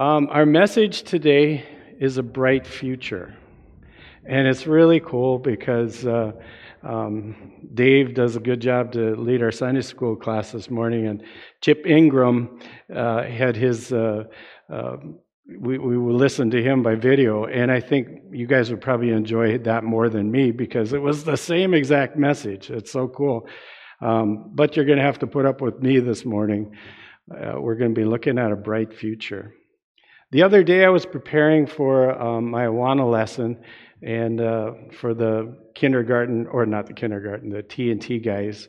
Um, our message today is a bright future. And it's really cool because uh, um, Dave does a good job to lead our Sunday school class this morning, and Chip Ingram uh, had his. Uh, uh we, we will listen to him by video, and I think you guys would probably enjoy that more than me because it was the same exact message. It's so cool. Um, but you're going to have to put up with me this morning. Uh, we're going to be looking at a bright future. The other day, I was preparing for um, my Awana lesson, and uh, for the kindergarten, or not the kindergarten, the T and T guys.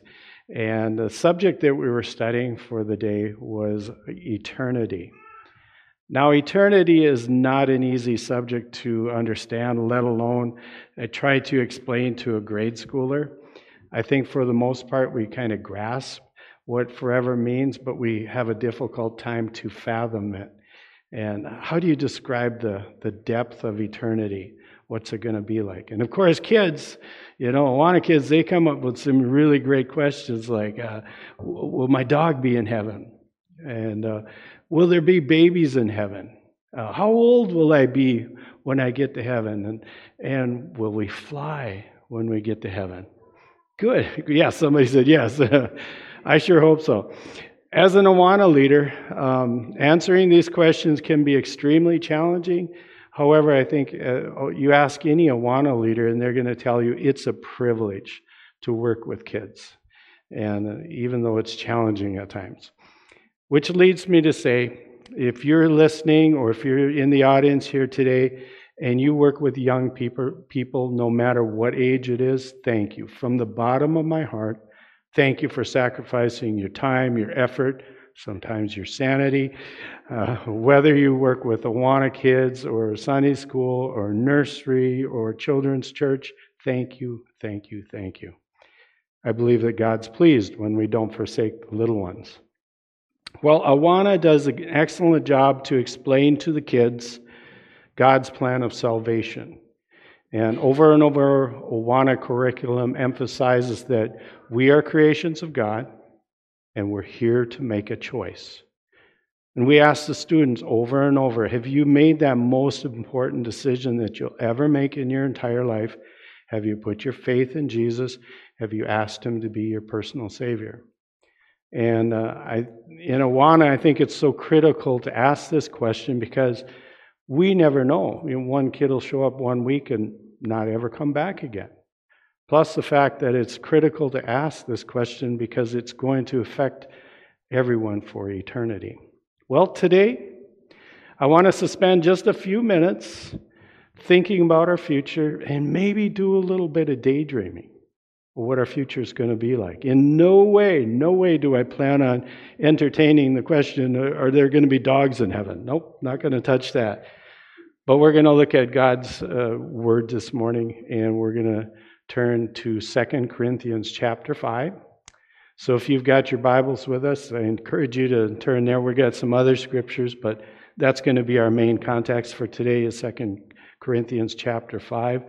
And the subject that we were studying for the day was eternity. Now, eternity is not an easy subject to understand, let alone I try to explain to a grade schooler. I think for the most part, we kind of grasp what forever means, but we have a difficult time to fathom it. And how do you describe the, the depth of eternity? What's it going to be like? And of course, kids, you know, Awana kids, they come up with some really great questions like, uh, will my dog be in heaven? And uh, will there be babies in heaven? Uh, how old will I be when I get to heaven? And, and will we fly when we get to heaven? Good. Yeah, somebody said yes. I sure hope so. As an Awana leader, um, answering these questions can be extremely challenging. However, I think uh, you ask any Awana leader, and they're going to tell you it's a privilege to work with kids, and uh, even though it's challenging at times. Which leads me to say, if you're listening or if you're in the audience here today and you work with young people, people, no matter what age it is, thank you. From the bottom of my heart, Thank you for sacrificing your time, your effort, sometimes your sanity. Uh, whether you work with Awana kids or Sunday school or nursery or children's church, thank you, thank you, thank you. I believe that God's pleased when we don't forsake the little ones. Well, Awana does an excellent job to explain to the kids God's plan of salvation. And over and over, Awana curriculum emphasizes that we are creations of God and we're here to make a choice. And we ask the students over and over have you made that most important decision that you'll ever make in your entire life? Have you put your faith in Jesus? Have you asked Him to be your personal Savior? And uh, I, in Awana, I think it's so critical to ask this question because we never know. You know, one kid will show up one week and not ever come back again. Plus, the fact that it's critical to ask this question because it's going to affect everyone for eternity. Well, today, I want us to spend just a few minutes thinking about our future and maybe do a little bit of daydreaming what our future is going to be like. In no way, no way do I plan on entertaining the question are there going to be dogs in heaven? Nope, not going to touch that. But we're going to look at God's uh, word this morning, and we're going to turn to Second Corinthians chapter 5. So if you've got your Bibles with us, I encourage you to turn there. We've got some other scriptures, but that's going to be our main context for today is Second Corinthians chapter 5.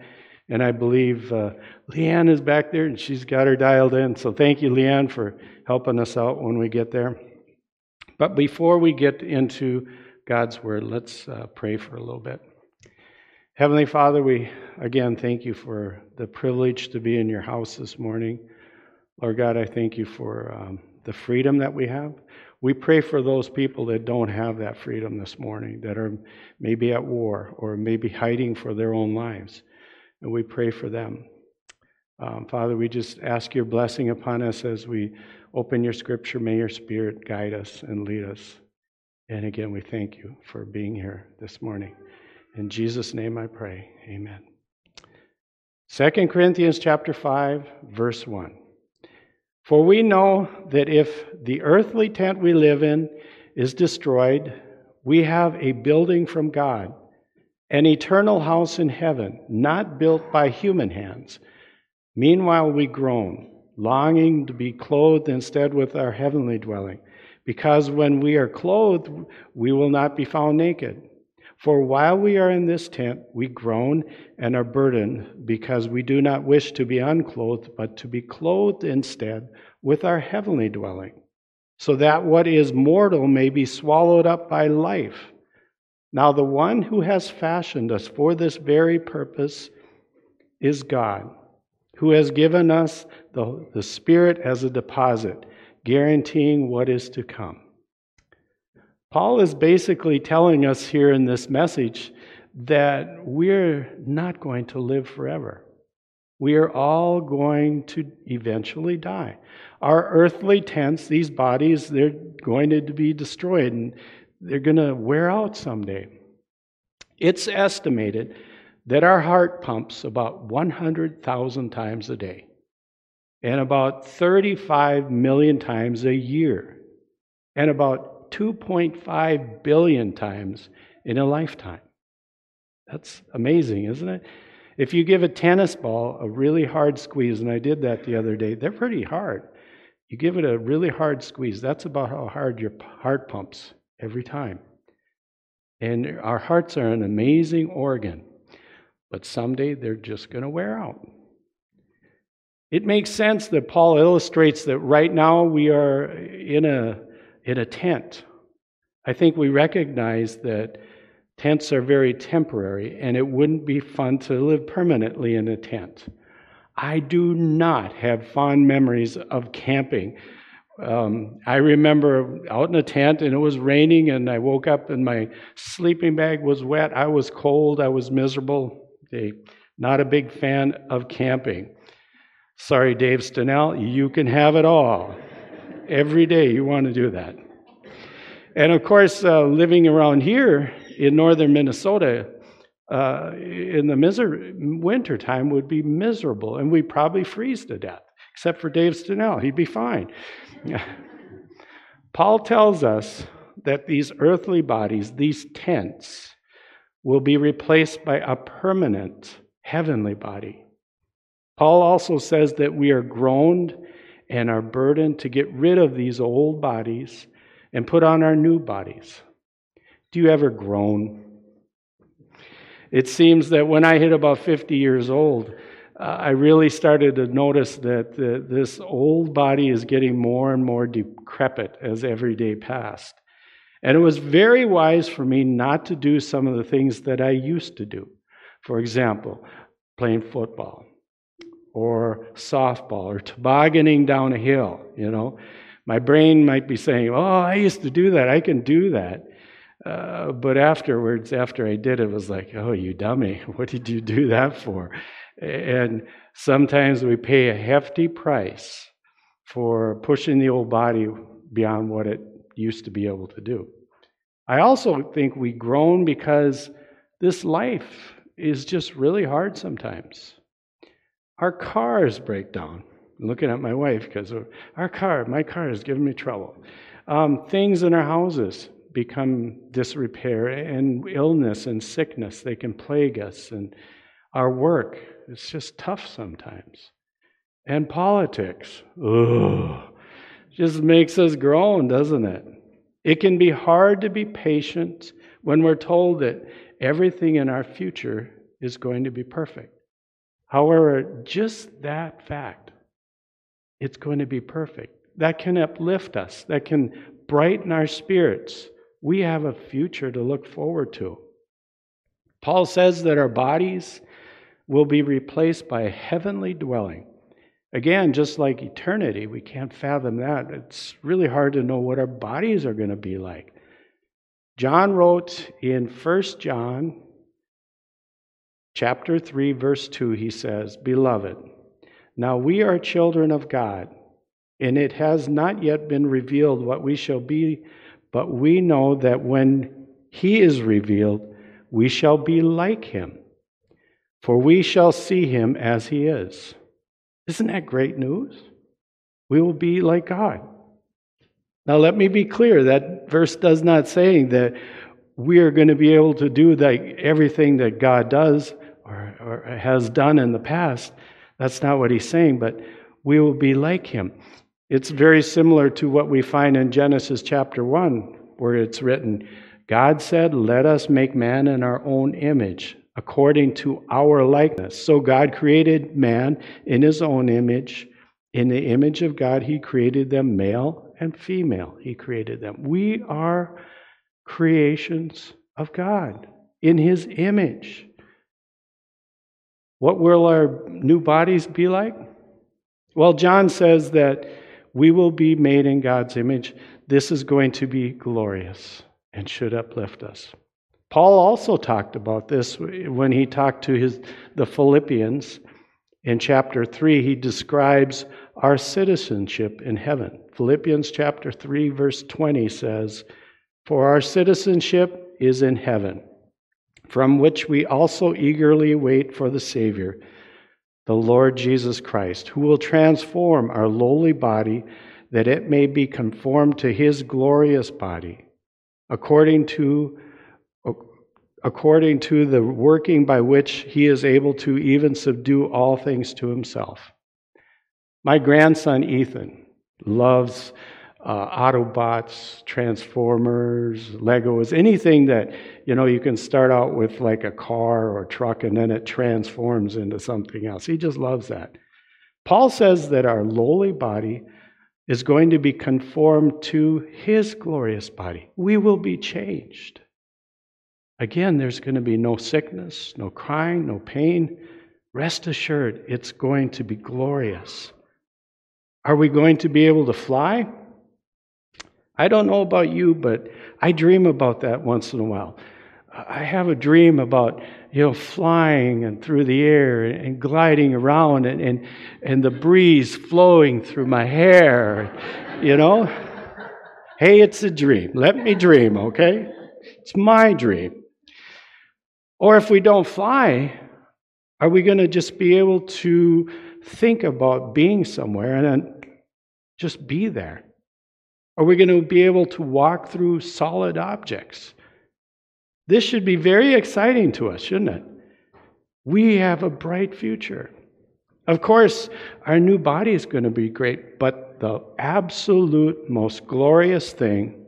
And I believe uh, Leanne is back there, and she's got her dialed in. So thank you, Leanne, for helping us out when we get there. But before we get into God's word, let's uh, pray for a little bit. Heavenly Father, we again thank you for the privilege to be in your house this morning. Lord God, I thank you for um, the freedom that we have. We pray for those people that don't have that freedom this morning, that are maybe at war or maybe hiding for their own lives. And we pray for them. Um, Father, we just ask your blessing upon us as we open your scripture. May your spirit guide us and lead us. And again, we thank you for being here this morning. In Jesus' name I pray. Amen. 2 Corinthians chapter 5, verse 1. For we know that if the earthly tent we live in is destroyed, we have a building from God, an eternal house in heaven, not built by human hands. Meanwhile, we groan, longing to be clothed instead with our heavenly dwelling because when we are clothed, we will not be found naked. For while we are in this tent, we groan and are burdened, because we do not wish to be unclothed, but to be clothed instead with our heavenly dwelling, so that what is mortal may be swallowed up by life. Now, the one who has fashioned us for this very purpose is God, who has given us the, the Spirit as a deposit, guaranteeing what is to come. Paul is basically telling us here in this message that we're not going to live forever. We are all going to eventually die. Our earthly tents, these bodies, they're going to be destroyed and they're going to wear out someday. It's estimated that our heart pumps about 100,000 times a day and about 35 million times a year and about 2.5 billion times in a lifetime. That's amazing, isn't it? If you give a tennis ball a really hard squeeze, and I did that the other day, they're pretty hard. You give it a really hard squeeze, that's about how hard your heart pumps every time. And our hearts are an amazing organ, but someday they're just going to wear out. It makes sense that Paul illustrates that right now we are in a, in a tent. I think we recognize that tents are very temporary and it wouldn't be fun to live permanently in a tent. I do not have fond memories of camping. Um, I remember out in a tent and it was raining, and I woke up and my sleeping bag was wet. I was cold. I was miserable. Not a big fan of camping. Sorry, Dave Stenell, you can have it all. Every day you want to do that. And of course, uh, living around here in northern Minnesota, uh, in the miser- winter time would be miserable, and we'd probably freeze to death, except for Dave Stenell. He'd be fine. Paul tells us that these earthly bodies, these tents, will be replaced by a permanent heavenly body. Paul also says that we are groaned and are burdened to get rid of these old bodies and put on our new bodies. Do you ever groan? It seems that when I hit about 50 years old, I really started to notice that the, this old body is getting more and more decrepit as every day passed. And it was very wise for me not to do some of the things that I used to do. For example, playing football or softball or tobogganing down a hill, you know. My brain might be saying, Oh, I used to do that. I can do that. Uh, but afterwards, after I did it, it was like, Oh, you dummy. What did you do that for? And sometimes we pay a hefty price for pushing the old body beyond what it used to be able to do. I also think we groan because this life is just really hard sometimes. Our cars break down. I'm looking at my wife because our car, my car is giving me trouble. Um, things in our houses become disrepair and illness and sickness. They can plague us. And our work, it's just tough sometimes. And politics, ugh, just makes us groan, doesn't it? It can be hard to be patient when we're told that everything in our future is going to be perfect. However, just that fact, it's going to be perfect, that can uplift us, that can brighten our spirits. We have a future to look forward to. Paul says that our bodies will be replaced by a heavenly dwelling. Again, just like eternity, we can't fathom that. It's really hard to know what our bodies are going to be like. John wrote in 1 John chapter 3 verse 2 he says, "Beloved, now we are children of God, and it has not yet been revealed what we shall be, but we know that when he is revealed, we shall be like him." For we shall see him as he is. Isn't that great news? We will be like God. Now, let me be clear that verse does not say that we are going to be able to do that, everything that God does or, or has done in the past. That's not what he's saying, but we will be like him. It's very similar to what we find in Genesis chapter 1, where it's written, God said, Let us make man in our own image, according to our likeness. So God created man in his own image. In the image of God, he created them male and female. He created them. We are creations of God in his image. What will our new bodies be like? Well, John says that we will be made in God's image. This is going to be glorious and should uplift us. Paul also talked about this when he talked to his, the Philippians. In chapter 3, he describes our citizenship in heaven. Philippians chapter 3, verse 20 says, For our citizenship is in heaven, from which we also eagerly wait for the Savior the Lord Jesus Christ, who will transform our lowly body that it may be conformed to his glorious body, according to according to the working by which he is able to even subdue all things to himself. My grandson Ethan loves uh, Autobots, Transformers, Legos, anything that you know you can start out with like a car or a truck and then it transforms into something else. He just loves that. Paul says that our lowly body is going to be conformed to his glorious body. We will be changed. Again, there's going to be no sickness, no crying, no pain. Rest assured, it's going to be glorious. Are we going to be able to fly? I don't know about you, but I dream about that once in a while. I have a dream about you know flying and through the air and gliding around and, and, and the breeze flowing through my hair, you know. hey, it's a dream. Let me dream, okay? It's my dream. Or if we don't fly, are we going to just be able to think about being somewhere and then just be there? Are we going to be able to walk through solid objects? This should be very exciting to us, shouldn't it? We have a bright future. Of course, our new body is going to be great, but the absolute most glorious thing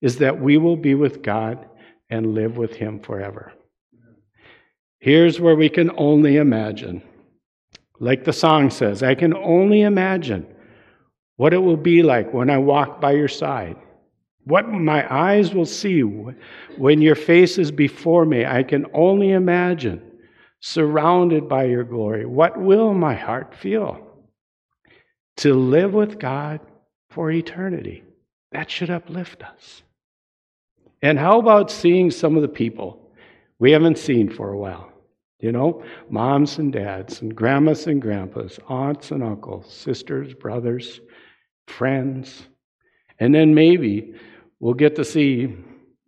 is that we will be with God and live with Him forever. Here's where we can only imagine. Like the song says, I can only imagine what it will be like when I walk by your side, what my eyes will see when your face is before me. I can only imagine, surrounded by your glory. What will my heart feel? To live with God for eternity. That should uplift us. And how about seeing some of the people we haven't seen for a while? You know, moms and dads, and grandmas and grandpas, aunts and uncles, sisters, brothers, friends. And then maybe we'll get to see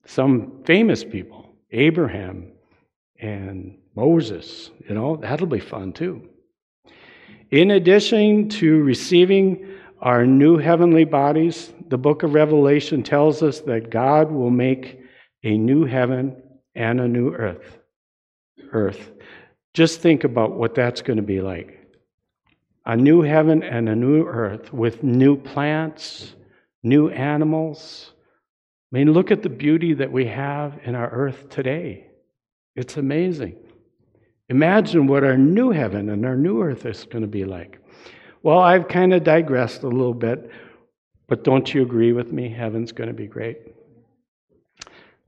some famous people Abraham and Moses. You know, that'll be fun too. In addition to receiving our new heavenly bodies, the book of Revelation tells us that God will make a new heaven and a new earth. Earth. Just think about what that's going to be like a new heaven and a new earth with new plants, new animals. I mean, look at the beauty that we have in our earth today. It's amazing. Imagine what our new heaven and our new earth is going to be like. Well, I've kind of digressed a little bit, but don't you agree with me? Heaven's going to be great.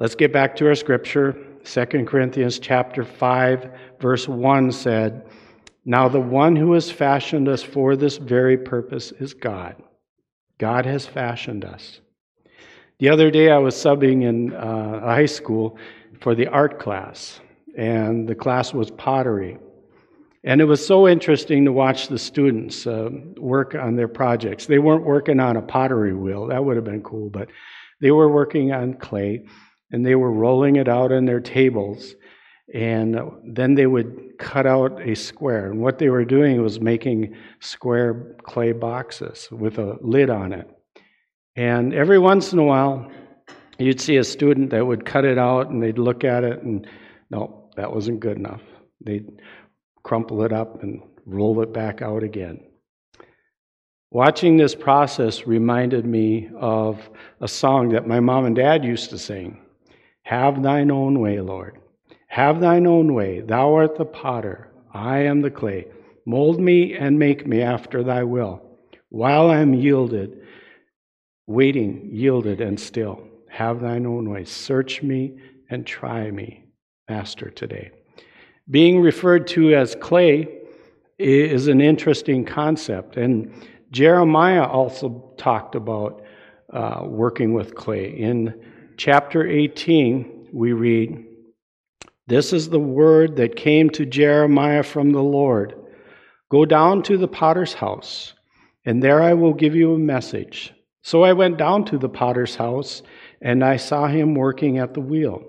Let's get back to our scripture. 2 Corinthians chapter 5 verse 1 said, now, the one who has fashioned us for this very purpose is God. God has fashioned us. The other day, I was subbing in uh, high school for the art class, and the class was pottery. And it was so interesting to watch the students uh, work on their projects. They weren't working on a pottery wheel, that would have been cool, but they were working on clay, and they were rolling it out on their tables and then they would cut out a square. And what they were doing was making square clay boxes with a lid on it. And every once in a while, you'd see a student that would cut it out and they'd look at it and, no, that wasn't good enough. They'd crumple it up and roll it back out again. Watching this process reminded me of a song that my mom and dad used to sing Have thine own way, Lord. Have thine own way. Thou art the potter, I am the clay. Mold me and make me after thy will. While I am yielded, waiting, yielded, and still. Have thine own way. Search me and try me, Master, today. Being referred to as clay is an interesting concept. And Jeremiah also talked about uh, working with clay. In chapter 18, we read, This is the word that came to Jeremiah from the Lord Go down to the potter's house, and there I will give you a message. So I went down to the potter's house, and I saw him working at the wheel.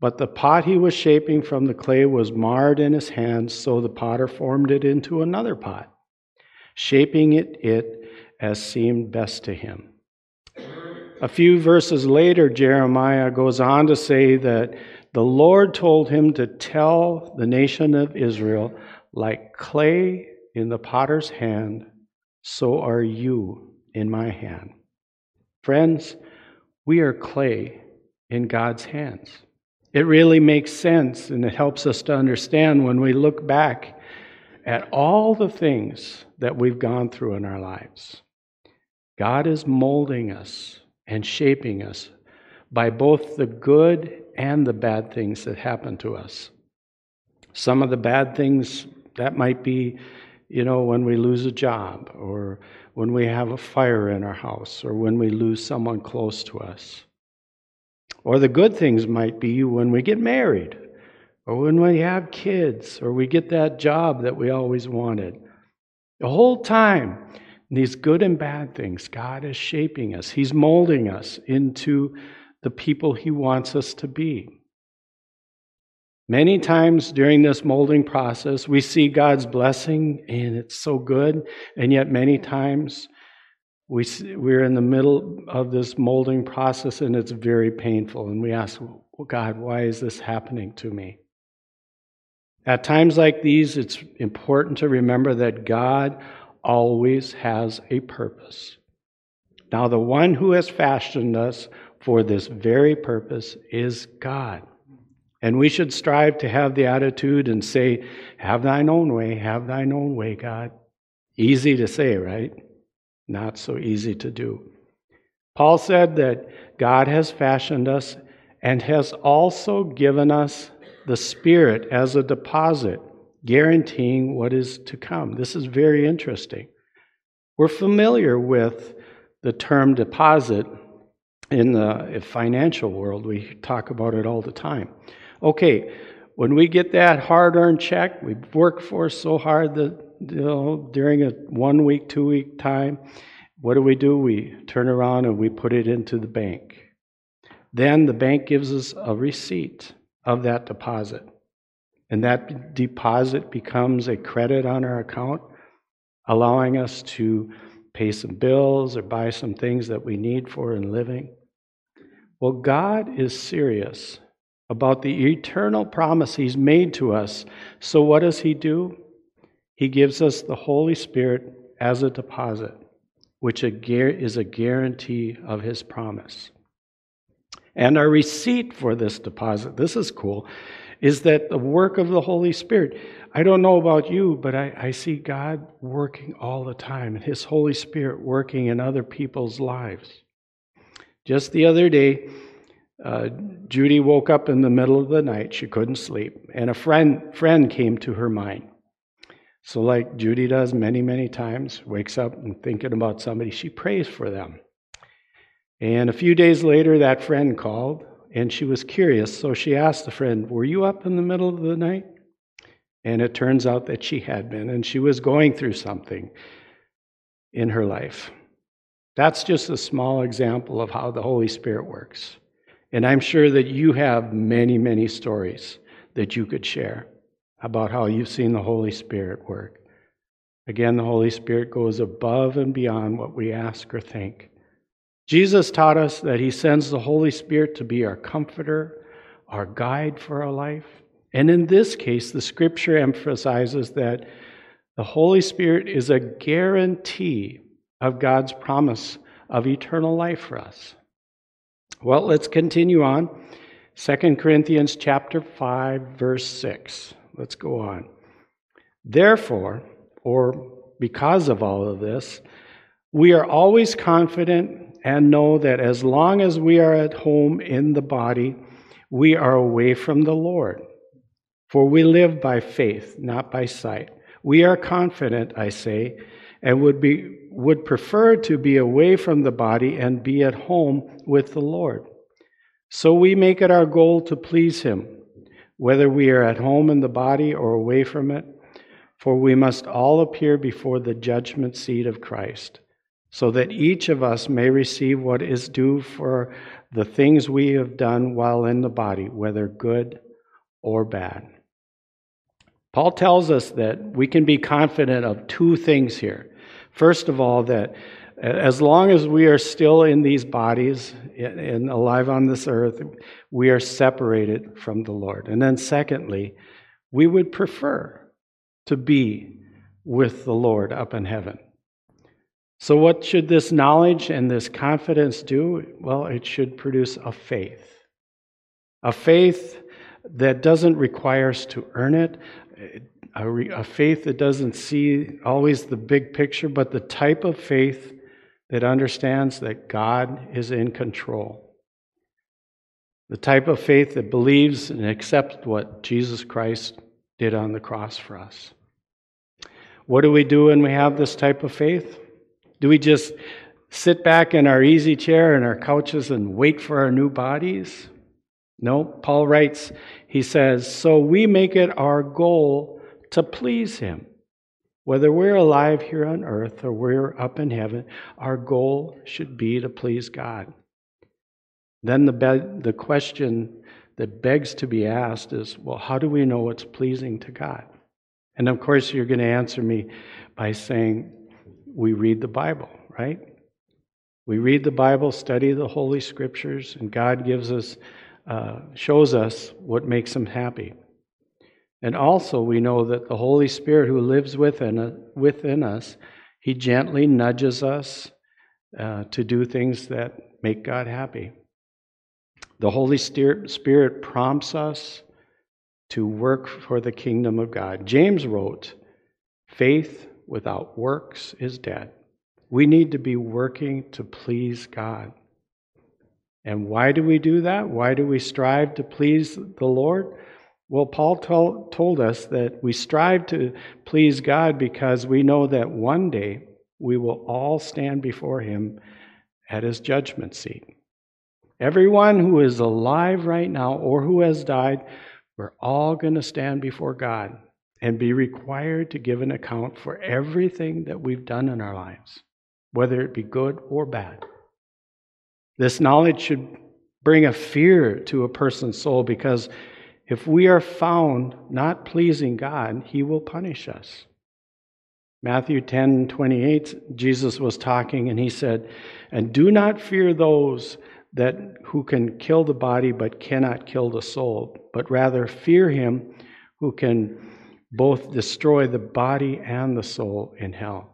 But the pot he was shaping from the clay was marred in his hands, so the potter formed it into another pot, shaping it, it as seemed best to him. A few verses later, Jeremiah goes on to say that the Lord told him to tell the nation of Israel, like clay in the potter's hand, so are you in my hand. Friends, we are clay in God's hands. It really makes sense and it helps us to understand when we look back at all the things that we've gone through in our lives. God is molding us and shaping us by both the good and the bad things that happen to us. Some of the bad things that might be, you know, when we lose a job or when we have a fire in our house or when we lose someone close to us. Or the good things might be when we get married, or when we have kids, or we get that job that we always wanted. The whole time, these good and bad things, God is shaping us. He's molding us into the people He wants us to be. Many times during this molding process, we see God's blessing, and it's so good, and yet many times we, we're in the middle of this molding process and it's very painful. And we ask, well, God, why is this happening to me? At times like these, it's important to remember that God always has a purpose. Now, the one who has fashioned us for this very purpose is God. And we should strive to have the attitude and say, Have thine own way, have thine own way, God. Easy to say, right? not so easy to do. Paul said that God has fashioned us and has also given us the Spirit as a deposit, guaranteeing what is to come. This is very interesting. We're familiar with the term deposit in the financial world. We talk about it all the time. Okay, when we get that hard earned check, we've worked for so hard that you know, during a one week, two week time, what do we do? We turn around and we put it into the bank. Then the bank gives us a receipt of that deposit. And that deposit becomes a credit on our account, allowing us to pay some bills or buy some things that we need for in living. Well, God is serious about the eternal promise He's made to us. So, what does He do? He gives us the Holy Spirit as a deposit, which is a guarantee of His promise. And our receipt for this deposit, this is cool, is that the work of the Holy Spirit. I don't know about you, but I, I see God working all the time and His Holy Spirit working in other people's lives. Just the other day, uh, Judy woke up in the middle of the night. She couldn't sleep. And a friend, friend came to her mind. So, like Judy does many, many times, wakes up and thinking about somebody, she prays for them. And a few days later, that friend called and she was curious. So she asked the friend, Were you up in the middle of the night? And it turns out that she had been, and she was going through something in her life. That's just a small example of how the Holy Spirit works. And I'm sure that you have many, many stories that you could share about how you've seen the Holy Spirit work. Again, the Holy Spirit goes above and beyond what we ask or think. Jesus taught us that He sends the Holy Spirit to be our comforter, our guide for our life. And in this case, the scripture emphasizes that the Holy Spirit is a guarantee of God's promise of eternal life for us. Well, let's continue on. 2 Corinthians chapter 5 verse 6. Let's go on. Therefore, or because of all of this, we are always confident and know that as long as we are at home in the body, we are away from the Lord. For we live by faith, not by sight. We are confident, I say, and would, be, would prefer to be away from the body and be at home with the Lord. So we make it our goal to please Him, whether we are at home in the body or away from it, for we must all appear before the judgment seat of Christ, so that each of us may receive what is due for the things we have done while in the body, whether good or bad. Paul tells us that we can be confident of two things here. First of all, that as long as we are still in these bodies and alive on this earth, we are separated from the Lord. And then, secondly, we would prefer to be with the Lord up in heaven. So, what should this knowledge and this confidence do? Well, it should produce a faith. A faith that doesn't require us to earn it, a, re, a, faith that doesn't see always the big picture, but the type of faith that understands that God is in control. The type of faith that believes and accepts what Jesus Christ did on the cross for us. What do we do when we have this type of faith? Do we just sit back in our easy chair and our couches and wait for our new bodies? No, Paul writes, he says, So we make it our goal to please him. Whether we're alive here on earth or we're up in heaven, our goal should be to please God. Then the, be- the question that begs to be asked is well, how do we know what's pleasing to God? And of course, you're going to answer me by saying, we read the Bible, right? We read the Bible, study the Holy Scriptures, and God gives us, uh, shows us what makes Him happy. And also, we know that the Holy Spirit who lives within, uh, within us, He gently nudges us uh, to do things that make God happy. The Holy Spirit prompts us to work for the kingdom of God. James wrote, Faith without works is dead. We need to be working to please God. And why do we do that? Why do we strive to please the Lord? Well, Paul told, told us that we strive to please God because we know that one day we will all stand before Him at His judgment seat. Everyone who is alive right now or who has died, we're all going to stand before God and be required to give an account for everything that we've done in our lives, whether it be good or bad. This knowledge should bring a fear to a person's soul because if we are found not pleasing God, he will punish us. Matthew 10 28, Jesus was talking and he said, And do not fear those that who can kill the body but cannot kill the soul, but rather fear him who can both destroy the body and the soul in hell.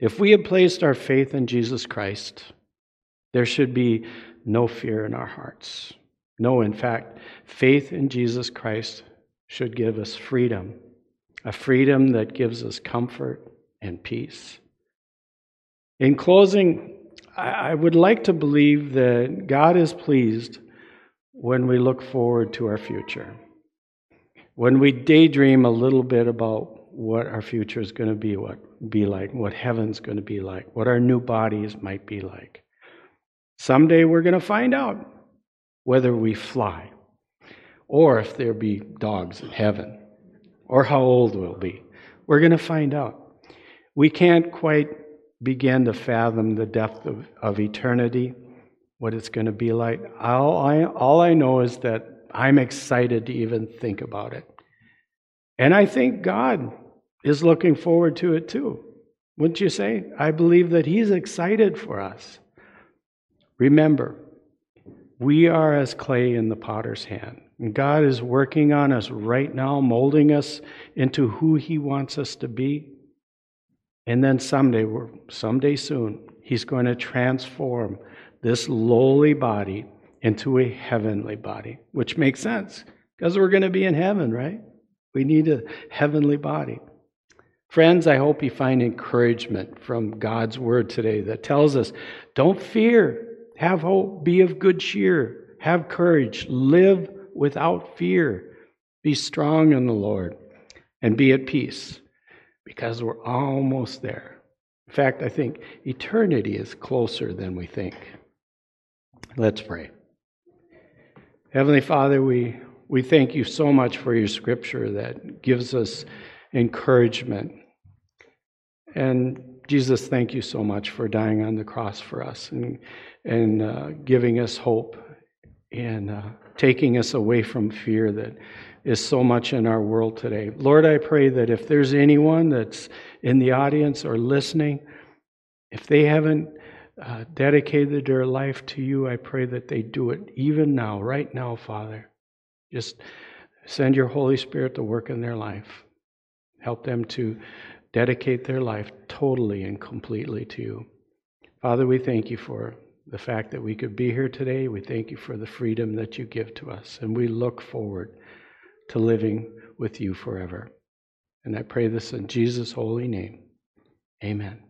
If we have placed our faith in Jesus Christ, there should be no fear in our hearts. No, in fact, faith in Jesus Christ should give us freedom, a freedom that gives us comfort and peace. In closing, I would like to believe that God is pleased when we look forward to our future when we daydream a little bit about what our future is going to be, what be like, what heaven's going to be like, what our new bodies might be like. Someday we're going to find out whether we fly, or if there be dogs in heaven, or how old we'll be. We're going to find out. We can't quite begin to fathom the depth of, of eternity, what it's going to be like. All I, all I know is that I'm excited to even think about it. And I think God is looking forward to it too. Wouldn't you say? I believe that He's excited for us. Remember, we are as clay in the potter's hand. And God is working on us right now, molding us into who He wants us to be. And then someday, someday soon, He's going to transform this lowly body into a heavenly body, which makes sense because we're going to be in heaven, right? We need a heavenly body. Friends, I hope you find encouragement from God's word today that tells us don't fear, have hope, be of good cheer. Have courage. Live without fear. Be strong in the Lord and be at peace because we're almost there. In fact, I think eternity is closer than we think. Let's pray. Heavenly Father, we, we thank you so much for your scripture that gives us encouragement. And Jesus, thank you so much for dying on the cross for us and, and uh, giving us hope and uh, taking us away from fear that is so much in our world today. Lord, I pray that if there's anyone that's in the audience or listening, if they haven't uh, dedicated their life to you, I pray that they do it even now, right now, Father. Just send your Holy Spirit to work in their life. Help them to dedicate their life totally and completely to you. Father, we thank you for the fact that we could be here today. We thank you for the freedom that you give to us, and we look forward to living with you forever. And I pray this in Jesus' holy name. Amen.